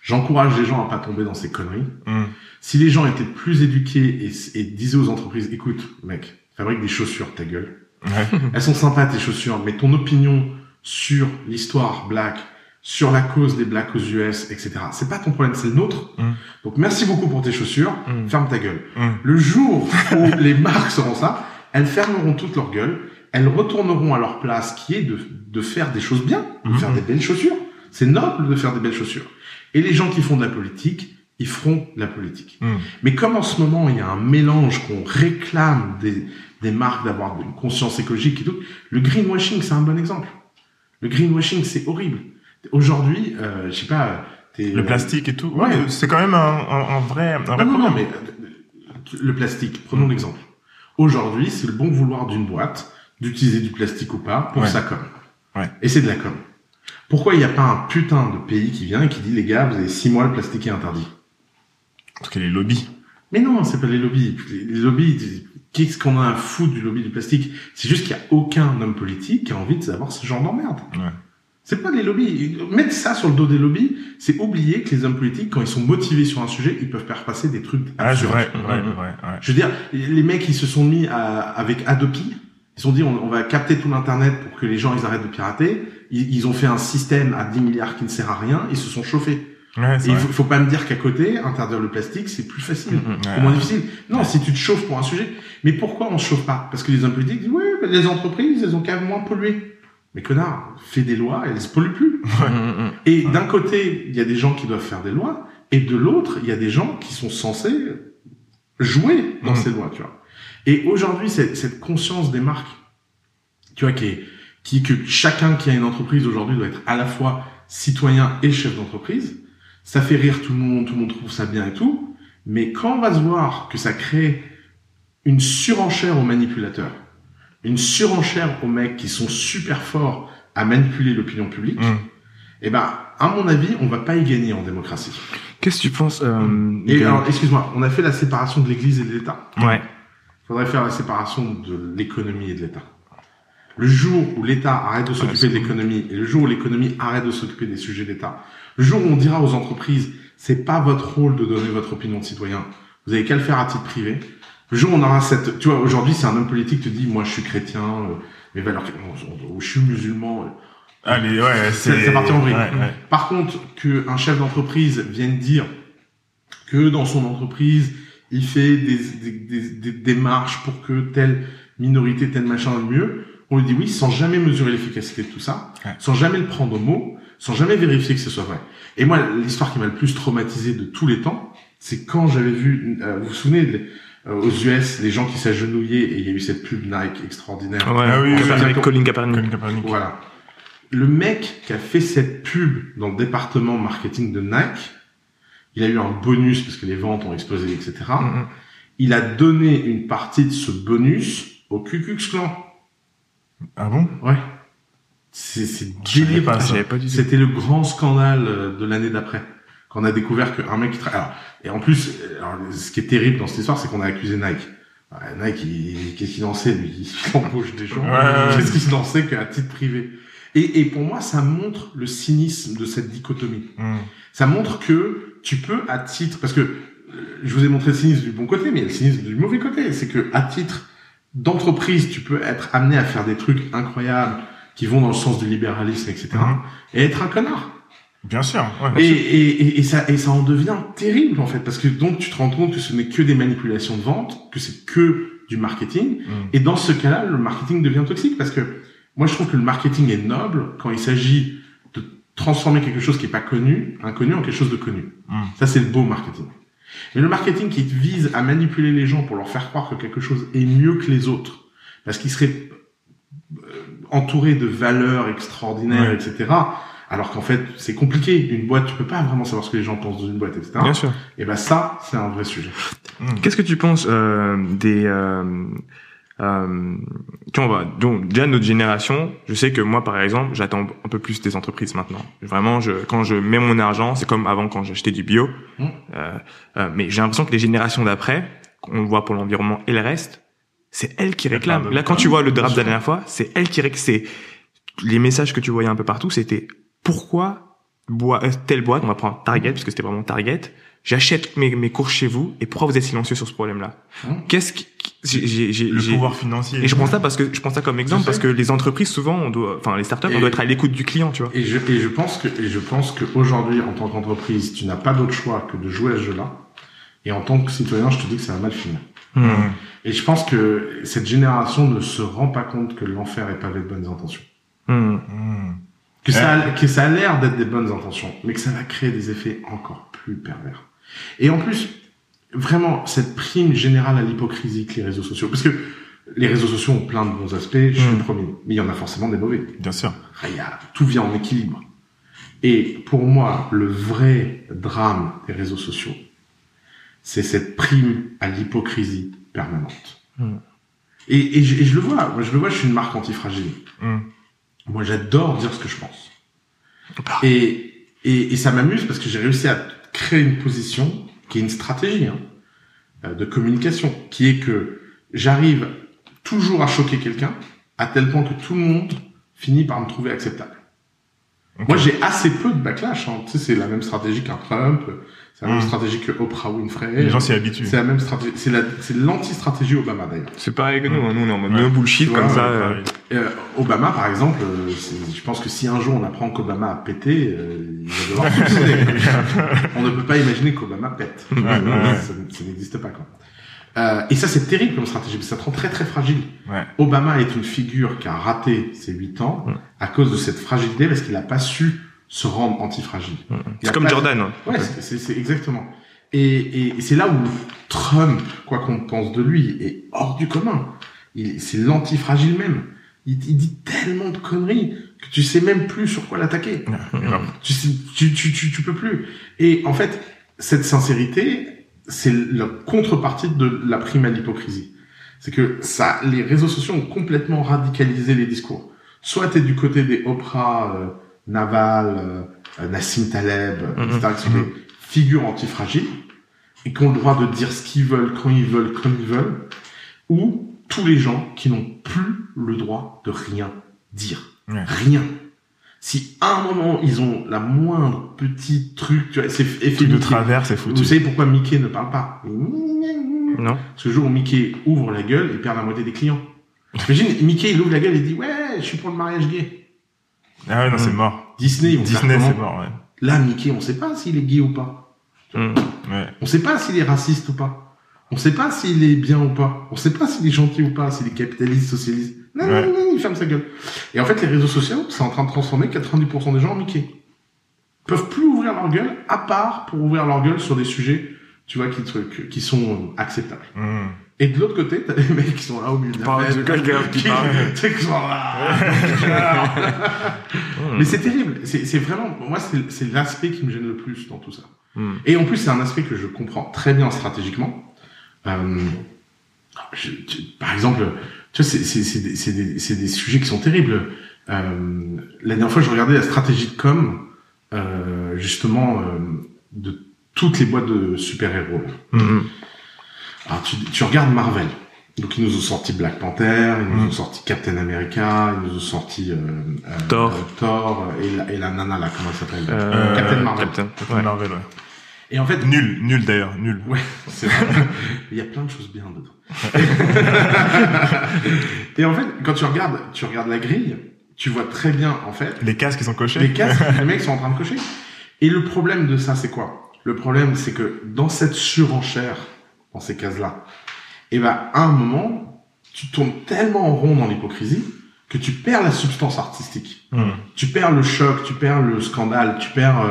J'encourage les gens à pas tomber dans ces conneries.
Hmm.
Si les gens étaient plus éduqués et, et disaient aux entreprises, écoute, mec, fabrique des chaussures, ta gueule.
Ouais.
Elles sont sympas tes chaussures, mais ton opinion sur l'histoire black, sur la cause des blacks aux US, etc. C'est pas ton problème, c'est le nôtre.
Mm.
Donc merci beaucoup pour tes chaussures,
Mm.
ferme ta gueule. Le jour où les marques seront ça, elles fermeront toutes leur gueule, elles retourneront à leur place qui est de, de faire des choses bien, de faire des belles chaussures. C'est noble de faire des belles chaussures. Et les gens qui font de la politique, ils feront de la politique.
Hmm.
Mais comme en ce moment, il y a un mélange qu'on réclame des, des marques d'avoir une conscience écologique et tout, le greenwashing, c'est un bon exemple. Le greenwashing, c'est horrible. Aujourd'hui, euh, je sais pas.
Le plastique et tout.
Ouais.
C'est quand même un, un, un vrai, un vrai
Non, non,
problème.
non, mais le plastique, prenons
Mm.
l'exemple. Aujourd'hui, c'est le bon vouloir d'une boîte d'utiliser du plastique ou pas pour
Ouais.
sa com.
Ouais.
Et c'est de la com. Pourquoi il n'y a pas un putain de pays qui vient et qui dit, les gars, vous avez six mois, le plastique est interdit?
Parce que les lobbies.
Mais non, c'est pas les lobbies. Les, lobbies, qu'est-ce qu'on a à foutre du lobby du plastique? C'est juste qu'il n'y a aucun homme politique qui a envie d'avoir ce genre d'emmerde.
Ouais.
C'est pas les lobbies. Mettre ça sur le dos des lobbies, c'est oublier que les hommes politiques, quand ils sont motivés sur un sujet, ils peuvent faire passer des trucs
Ah, c'est vrai, ouais.
Je veux dire, les mecs, ils se sont mis à, avec Adopi. Ils se sont dit, on, on va capter tout l'internet pour que les gens ils arrêtent de pirater. Ils, ils ont fait un système à 10 milliards qui ne sert à rien. Ils se sont chauffés.
Ouais,
il faut, faut pas me dire qu'à côté, interdire le plastique, c'est plus facile.
Mm, mm,
ouais.
Moins difficile. Non, si tu te chauffes pour un sujet. Mais pourquoi on se chauffe pas? Parce que les hommes politiques disent, oui, les entreprises, elles ont qu'à moins polluer. Mais connard, fais des lois, elles se polluent plus.
Mm.
Et d'un côté, il y a des gens qui doivent faire des lois, et de l'autre, il y a des gens qui sont censés jouer dans ces lois, tu vois. Et aujourd'hui, cette, cette conscience des marques, tu vois, qui est, qui, que chacun qui a une entreprise aujourd'hui doit être à la fois citoyen et chef d'entreprise, ça fait rire tout le monde, tout le monde trouve ça bien et tout, mais quand on va se voir que ça crée une surenchère aux manipulateurs, une surenchère aux mecs qui sont super forts à manipuler l'opinion publique,
Hmm.
eh ben, à mon avis, on va pas y gagner en démocratie.
Qu'est-ce que tu penses euh,
Et alors, excuse-moi, on a fait la séparation de l'Église et de l'État.
Ouais.
Faudrait faire la séparation de l'économie et de l'État. Le jour où l'État arrête de s'occuper de l'économie et le jour où l'économie arrête de s'occuper des sujets d'État, le jour où on dira aux entreprises, c'est pas votre rôle de donner votre opinion de citoyen, vous avez qu'à le faire à titre privé. Le jour où on aura cette, tu vois, aujourd'hui, c'est un homme politique qui te dit, moi, je suis chrétien, euh, mes valeurs, ou je suis musulman. euh,
Allez, ouais,
Ça-
c'est...
ça partit en vrille.
Ouais, ouais.
Par contre, qu'un chef d'entreprise vienne dire que dans son entreprise, il fait des, des, des- des démarches pour que telle minorité, tel machin le mieux, on lui dit oui sans jamais mesurer l'efficacité de tout ça,
Ouais.
sans jamais le prendre au mot, sans jamais vérifier que ce soit vrai. Et moi, l'histoire qui m'a le plus traumatisé de tous les temps, c'est quand j'avais vu, euh, vous vous souvenez, de- euh, aux US, les gens qui s'agenouillaient et il y a eu cette pub Nike extraordinaire.
Ouais,
Ah oui,
oui.
Colin Kaepernick.
Colin Kaepernick.
Voilà. le mec qui a fait cette pub dans le département marketing de Nike, il a eu un bonus parce que les ventes ont explosé, etc.
Mhm.
Il a donné une partie de ce bonus au Ku Klan.
Ah bon?
Ouais. C'est,
pas
pas tout.
C'était le grand scandale euh, de l'année d'après. Quand on a découvert qu'un mec qui tra- alors, et en plus, euh, alors, ce qui est terrible dans cette histoire, c'est qu'on a accusé Nike. Ouais, Nike, il- qu'est-ce qu'il en sait, lui? Il embauche des gens.
Ouais.
Qu'est-ce qu'il en sait qu'à titre privé? Et, et pour moi, ça montre le cynisme de cette dichotomie.
Hmm.
Ça montre que tu peux, à titre, parce que je vous ai montré le cynisme du bon côté, mais il y a le cynisme du mauvais côté. C'est que, à titre d'entreprise, tu peux être amené à faire des trucs incroyables qui vont dans le sens du libéralisme, etc.
Mhm.
Et être un connard.
Bien sûr. Ouais.
Et, et, et, et ça, et ça en devient terrible, en fait, parce que donc tu te rends compte que ce n'est que des manipulations de vente, que c'est que du marketing.
Hmm.
Et dans ce cas-là, le marketing devient toxique, parce que moi, je trouve que le marketing est noble quand il s'agit transformer quelque chose qui est pas connu, inconnu, en quelque chose de connu.
Hmm.
Ça, c'est le beau marketing. Mais le marketing qui vise à manipuler les gens pour leur faire croire que quelque chose est mieux que les autres, parce qu'ils seraient euh, entourés de valeurs extraordinaires,
Ouais.
etc. Alors qu'en fait, c'est compliqué. Une boîte, tu peux pas vraiment savoir ce que les gens pensent d'une boîte, etc.
Bien sûr.
Et ben ça, c'est un vrai sujet.
Hmm.
Qu'est-ce que tu penses euh, des euh, euh, tu vois, donc déjà notre génération, je sais que moi par exemple, j'attends un peu plus des entreprises maintenant. Vraiment, je, quand je mets mon argent, c'est comme avant quand j'achetais du bio.
Mm.
Euh, euh, mais j'ai l'impression que les générations d'après, on le voit pour l'environnement et le reste, c'est elles qui réclament. Là, quand tu vois le drap de la dernière fois, c'est elles qui réclament. Les messages que tu voyais un peu partout, c'était pourquoi boi- euh, telle boîte, on va prendre Target parce que c'était vraiment Target. J'achète mes, mes courses chez vous et pourquoi vous êtes silencieux sur ce problème-là?
Mm.
Qu'est-ce qui j'ai-
Le
j'ai-
pouvoir financier.
et je pense ça parce que je pense ça comme exemple parce que les entreprises souvent on doit enfin les startups
Et-
on doit être à l'écoute du client tu vois
Et je, et je pense que, et je pense qu'aujourd'hui, en tant qu'entreprise, tu n'as pas d'autre choix que de jouer à ce jeu-là. Et en tant que citoyen, je te dis que ça va mal finir.
Hmm.
Et je pense que cette génération ne se rend pas compte que l'enfer est pavé de bonnes intentions.
Hmm.
Hmm.
Que ça, a, que ça a l'air d'être des bonnes intentions, mais que ça va créer des effets encore plus pervers. Et en plus, vraiment, cette prime générale à l'hypocrisie que les réseaux sociaux, parce que les réseaux sociaux ont plein de bons aspects, je suis le premier, mais il y en a forcément des mauvais.
Bien sûr.
Il y a- tout vient en équilibre. Et pour moi, le vrai drame des réseaux sociaux, c'est cette prime à l'hypocrisie permanente.
Mm.
Et, et, je, et je le vois, moi je le vois, je suis une marque antifragile.
Hmm.
Moi j'adore dire ce que je pense.
Bah.
Et ça m'amuse parce que j'ai réussi à créer une position qui est une stratégie hein, euh, de communication, qui est que j'arrive toujours à choquer quelqu'un à tel point que tout le monde finit par me trouver acceptable. Moi, j'ai assez peu de backlash. Hein. Tu sais, c'est la même stratégie qu'un Trump, c'est la même
Mm.
stratégie que Oprah Winfrey.
Les gens s'y habituent.
C'est la même stratégie. C'est la, c'est l'anti-stratégie Obama d'ailleurs.
c'est pareil que nous hein. nous on est en mode
Ouais.
bullshit comme ça
Ouais,
euh.
Euh, Obama, par exemple, euh, je pense que si un jour on apprend qu'Obama a pété, euh, il va devoir. On ne peut pas imaginer qu'Obama pète.
Ouais, ouais, ouais.
Ça, ça n'existe pas. Quoi. Euh, et ça, c'est terrible comme stratégie, parce que ça te rend très très fragile.
Ouais.
Obama est une figure qui a raté ses huit ans
Ouais.
à cause de cette fragilité, parce qu'il n'a pas su se rendre antifragile. Il
c'est comme Jordan hein.
Ouais, c'est- exactement. Et, et, et c'est là où Trump, quoi qu'on pense de lui, est hors du commun. Il, c'est l'antifragile même. Il, il dit tellement de conneries que tu sais même plus sur quoi l'attaquer. Tu, sais- tu, tu, tu, tu peux plus. Et en fait, cette sincérité, c'est la contrepartie de la prime à l'hypocrisie. C'est que ça, les réseaux sociaux ont complètement radicalisé les discours. Soit tu es du côté des Oprah, euh, Naval, euh, euh, Nassim Taleb, euh,
Mhm.
etc., qui sont des figures antifragiles et qui ont le droit de dire ce qu'ils veulent, quand ils veulent, comme ils veulent, ou tous les gens qui n'ont plus le droit de rien dire.
Ouais.
Rien. Si à un moment ils ont la moindre petit truc, tu vois, c'est effet
de travers, c'est
Vous
foutu.
savez pourquoi Mickey ne parle pas?
Non
Ce jour où Mickey ouvre la gueule, il perd la moitié des clients. Imagine, Mickey il ouvre la gueule et dit ouais, je suis pour le mariage gay.
Ah ouais, non, c'est mort.
Disney, ils vont faire
Disney, c'est mort, ouais.
Là, Mickey, on sait pas s'il est gay ou pas.
Hmm.
Ouais.
On sait pas s'il est raciste ou pas. On sait pas s'il est bien ou pas. On sait pas s'il est gentil ou pas, s'il est capitaliste, socialiste. Non,
Ouais.
non, non, il ferme sa gueule. Et en fait, les réseaux sociaux, c'est en train de transformer 90% des gens en Mickey. Ils peuvent plus ouvrir leur gueule, à part pour ouvrir leur gueule sur des sujets tu vois, qui, truc, qui sont acceptables.
Mm.
Et de l'autre côté, t'as des mecs qui sont là au milieu de la fête,
qui parle.
tu sais, qui sont là. Mais c'est terrible. C'est vraiment, moi, c'est l'aspect qui me gêne le plus dans tout ça.
Hmm.
Et en plus, c'est un aspect que je comprends très bien stratégiquement. Euh, je- tu- par exemple, tu vois, c'est des, sujets qui sont terribles. Euh, la dernière fois, je regardais la stratégie de com, euh, justement, de toutes les boîtes de super-héros.
Mm,
Alors, tu, tu regardes Marvel. Donc, ils nous ont sorti Black Panther, ils nous
Mm.
ont sorti Captain America, ils nous ont sorti euh, euh,
Thor.
euh, Thor et la, et la nana là, comment elle s'appelle?
Euh,
Captain Marvel.
Captain,
Captain
ouais.
Marvel, ouais.
Et en fait,
Nul, nul d'ailleurs, nul.
Ouais, c'est vrai. Il y a plein de choses bien dedans. et en fait, quand tu regardes, tu regardes la grille, tu vois très bien, en fait,
Les casques, ils sont cochés.
les casques, les mecs sont en train de cocher. Et le problème de ça, c'est quoi? Le problème, c'est que dans cette surenchère, dans ces cases-là, et ben, à un moment, tu tournes tellement en rond dans l'hypocrisie que tu perds la substance artistique
Mm.
tu perds le choc, tu perds le scandale, tu perds euh,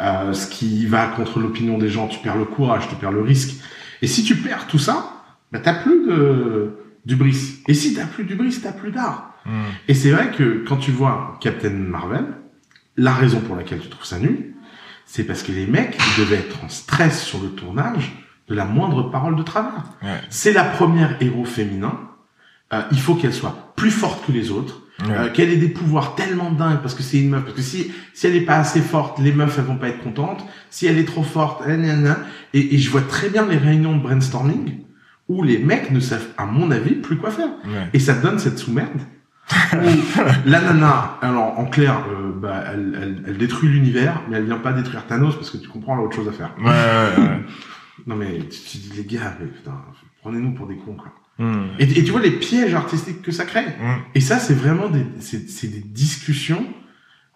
euh, ce qui va contre l'opinion des gens, tu perds le courage, tu perds le risque. Et si tu perds tout ça, bah, t'as plus de d'ubris. Et si t'as plus d'ubris, t'as plus d'art.
Mm.
Et c'est vrai que quand tu vois Captain Marvel, la raison pour laquelle tu trouves ça nul, c'est parce que les mecs ils devaient être en stress sur le tournage la moindre parole de travers.
Ouais.
C'est la première héros féminin. Euh, il faut qu'elle soit plus forte que les autres.
Ouais.
Euh, qu'elle ait des pouvoirs tellement dingues parce que c'est une meuf. Parce que si si elle est pas assez forte, les meufs elles vont pas être contentes. Si elle est trop forte, et, et je vois très bien les réunions de brainstorming où les mecs ne savent, à mon avis, plus quoi faire.
Ouais.
Et ça donne cette sous-merde. où la nana, alors en clair, euh, bah, elle, elle, elle détruit l'univers, mais elle vient pas détruire Thanos parce que tu comprends, elle a autre chose à faire.
Ouais, ouais, ouais.
Non mais tu, tu dis les gars, mais putain, prenez-nous pour des cons quoi.
Mm.
Et, et tu vois les pièges artistiques que ça crée.
Mm.
Et ça, c'est vraiment des, c'est, des discussions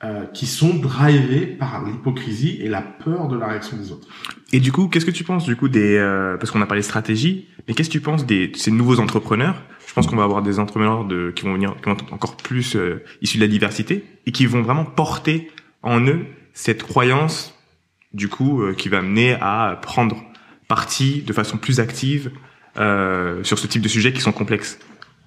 euh, qui sont drivées par l'hypocrisie et la peur de la réaction des autres.
Et du coup, qu'est-ce que tu penses du coup des euh, parce qu'on a parlé stratégie, mais qu'est-ce que tu penses des de ces nouveaux entrepreneurs? Je pense qu'on va avoir des entrepreneurs de qui vont venir qui vont être encore plus euh, issus de la diversité et qui vont vraiment porter en eux cette croyance du coup qui va mener à prendre parti de façon plus active euh, sur ce type de sujets qui sont complexes.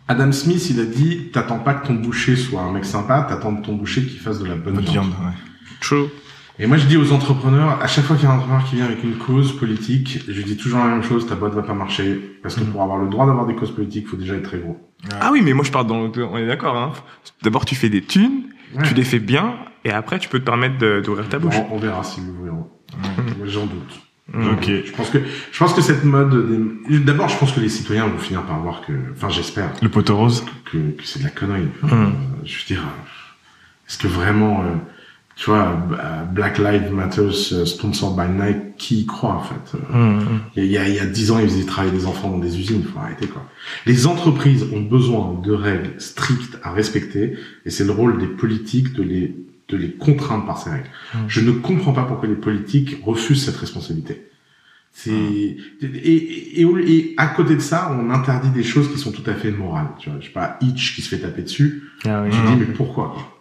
Adam Smith, il a dit, t'attends pas que ton boucher soit un mec sympa, t'attends de ton boucher qu'il fasse de la bonne
Bonne
viande.
viande, ouais.
True.
Et moi, je dis aux entrepreneurs, à chaque fois qu'il y a un entrepreneur qui vient avec une cause politique, je dis toujours la même chose, ta boîte va pas marcher. Parce que
Mhm.
pour avoir le droit d'avoir des causes politiques, faut déjà être très gros.
Ah oui, mais moi je parle dans le- on est d'accord hein. D'abord tu fais des thunes,
Ouais.
tu les fais bien et après tu peux te permettre d'ouvrir ta bouche.
On, on verra si nous verrons. Moi, J'en doute.
Mm.
Ok.
Je pense que, je pense que cette mode, des- d'abord, je pense que les citoyens vont finir par voir que, enfin, j'espère
Le poteau rose.
que, que c'est de la connerie. Enfin,
Mm.
euh, je veux dire, euh, est-ce que vraiment, euh, tu vois, Black Lives Matter, sponsored by Nike, qui y croit en fait
Mm, mm.
Il y a, il y a dix ans, ils faisaient travailler des enfants dans des usines. Il faut arrêter quoi. Les entreprises ont besoin de règles strictes à respecter, et c'est le rôle des politiques de les de les contraindre par ces règles.
Mm.
Je ne comprends pas pourquoi les politiques refusent cette responsabilité. C'est et, et, et, à côté de ça, on interdit des choses qui sont tout à fait morales. Tu vois, je sais pas, Hitch qui se fait taper dessus.
Ah oui.
Je
Mhm.
dis mais pourquoi quoi?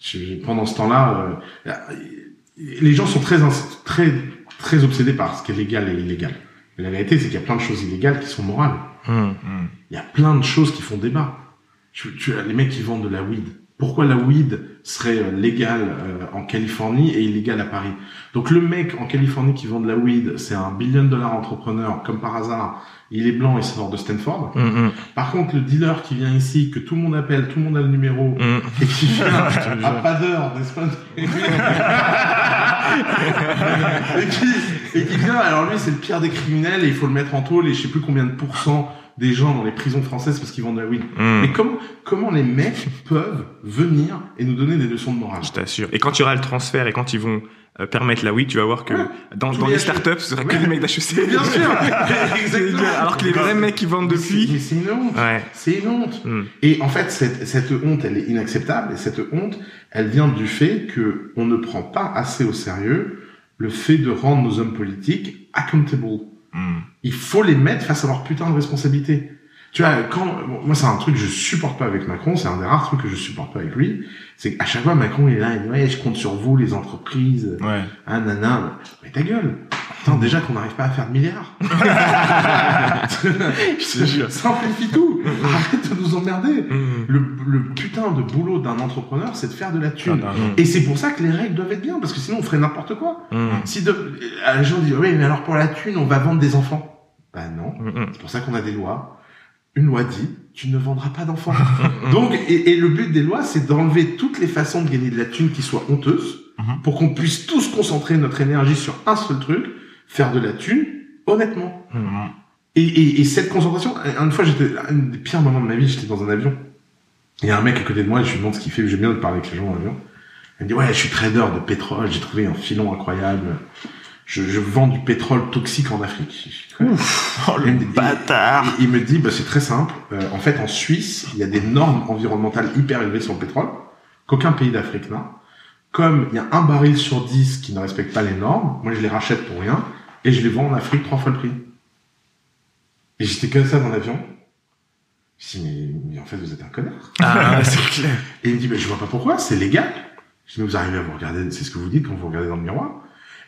Je- je- Pendant ce temps-là, euh, les gens sont très très très obsédés par ce qui est légal et illégal. Mais la vérité, c'est qu'il y a plein de choses illégales qui sont morales.
Mm.
Mm.
Il y a plein de choses qui font débat. Tu, tu les mecs qui vendent de la weed. Pourquoi la weed serait euh, légale euh, en Californie et illégale à Paris Donc le mec en Californie qui vend de la weed, c'est un billion dollar entrepreneur, comme par hasard. Il est blanc et sort de Stanford.
Mm, mm,
Par contre, le dealer qui vient ici, que tout le monde appelle, tout le monde a le numéro,
mm.
et qui vient à pas d'heure, n'est-ce pas? Et, qui, et qui vient, alors lui c'est le pire des criminels et il faut le mettre en tôle et je sais plus combien de pourcents des gens dans les prisons françaises parce qu'ils vendent de la weed.
Mm.
Mais comment, comment les mecs peuvent venir et nous donner des leçons de morale?
Je t'assure. Et quand il y aura le transfert et quand ils vont euh, permettre la weed, tu vas voir que
Ouais.
dans, dans
les
startups, ce sera que
Ouais.
des mecs d'HEC.
Bien sûr Exactement
Alors que les vrais mecs qui vendent depuis.
Mais c'est une honte
Ouais.
C'est une honte
Mm.
Et en fait, cette, cette honte, elle est inacceptable. Et cette honte, elle vient du fait que on ne prend pas assez au sérieux le fait de rendre nos hommes politiques accountable.
Mm.
Il faut les mettre face à leur putain de responsabilité. Tu vois, quand bon, moi c'est un truc que je supporte pas avec Macron, c'est un des rares trucs que je supporte pas avec lui, c'est qu'à chaque fois Macron il est là, il dit ouais je compte sur vous les entreprises,
Ouais.
ah nana, mais ta gueule. Attends déjà qu'on n'arrive pas à faire de milliards.
Je te jure.
Simplifie tout. Arrête de nous emmerder.
Mm.
Le, le putain de boulot d'un entrepreneur, c'est de faire de la thune.
Ah.
Et c'est pour ça que les règles doivent être bien, parce que sinon on ferait n'importe quoi.
Mm.
Si de, euh, les gens disent, oui, mais alors pour la thune, on va vendre des enfants. Bah non.
Mm.
C'est pour ça qu'on a des lois. Une loi dit, tu ne vendras pas d'enfants. Donc, et, et le but des lois, c'est d'enlever toutes les façons de gagner de la thune qui soient honteuses,
Mhm.
pour qu'on puisse tous concentrer notre énergie sur un seul truc, faire de la thune, honnêtement.
Mm.
Et, et, et cette concentration, une fois, j'étais, un des pires moments de ma vie, j'étais dans un avion. Il y a un mec à côté de moi, je lui demande ce qu'il fait, j'aime bien de parler avec les gens dans l'avion. Il me dit, ouais, je suis trader de pétrole, j'ai trouvé un filon incroyable. Je, je vends du pétrole toxique en Afrique. Dis,
Oh, le
Il
bâtard.
il, il me dit, bah, c'est très simple. Euh, en fait, en Suisse, il y a des normes environnementales hyper élevées sur le pétrole, qu'aucun pays d'Afrique n'a. Comme il y a un baril sur 10 qui ne respecte pas les normes, moi je les rachète pour rien, et je les vends en Afrique trois fois le prix. Et j'étais comme ça dans l'avion. Je dis, mais, mais en fait, vous êtes un connard.
Ah, c'est clair.
Et il me dit, mais je vois pas pourquoi, c'est légal. Je dis, mais vous arrivez à vous regarder, c'est ce que vous dites quand vous regardez dans le miroir.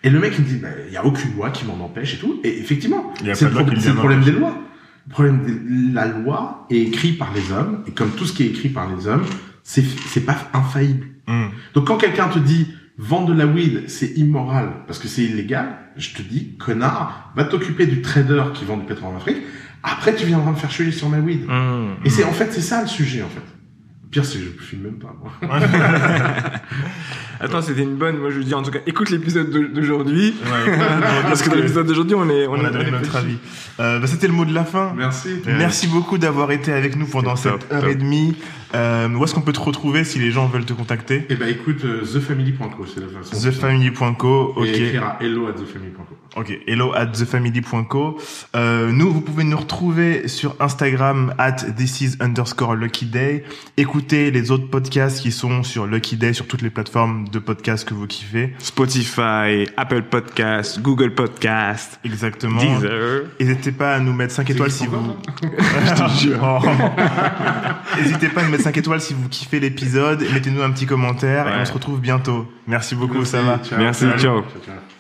Et le mec, il me dit, bah, il y a aucune loi qui m'en empêche et tout. Et effectivement, c'est le, pro- problème des lois. Le problème de la loi est écrit par les hommes, et comme tout ce qui est écrit par les hommes, c'est, c'est pas infaillible.
Mm.
Donc quand quelqu'un te dit, vendre de la weed, c'est immoral, parce que c'est illégal, je te dis, connard, va t'occuper du trader qui vend du pétrole en Afrique, après tu viendras me faire chier sur ma weed.
Mm.
Et c'est en fait c'est ça le sujet en fait. Le pire c'est que je filme même pas moi.
Attends, c'était une bonne. Moi, je veux dire, en tout cas, écoute l'épisode de- d'aujourd'hui.
Ouais.
Parce que dans l'épisode d'aujourd'hui, on est, on,
on
est-
a donné
on est
notre avis. Euh, bah, C'était le mot de la fin.
Merci.
Merci beaucoup d'avoir été avec nous pendant cette
top,
heure
top.
et demie. Euh, où est-ce qu'on peut te retrouver si les gens veulent te contacter
Et bah écoute euh, thefamily.co c'est la façon.
TheFamily.co, ok.
Et écrire à hello at thefamily.co.
Ok, hello at thefamily.co. Euh, nous, vous pouvez nous retrouver sur Instagram at this is underscore lucky day. Écoutez les autres podcasts qui sont sur Lucky Day, sur toutes les plateformes de podcasts que vous kiffez.
Spotify, Apple Podcast, Google Podcast,
Exactement.
Deezer.
N'hésitez pas à nous mettre 5 étoiles si vous...
encore,
Je te jure. N'hésitez pas à nous mettre 5 étoiles si vous kiffez l'épisode. Mettez-nous un petit commentaire et on se retrouve bientôt. Merci beaucoup,
Merci,
ça va.
ciao.
Merci, ciao.
ciao.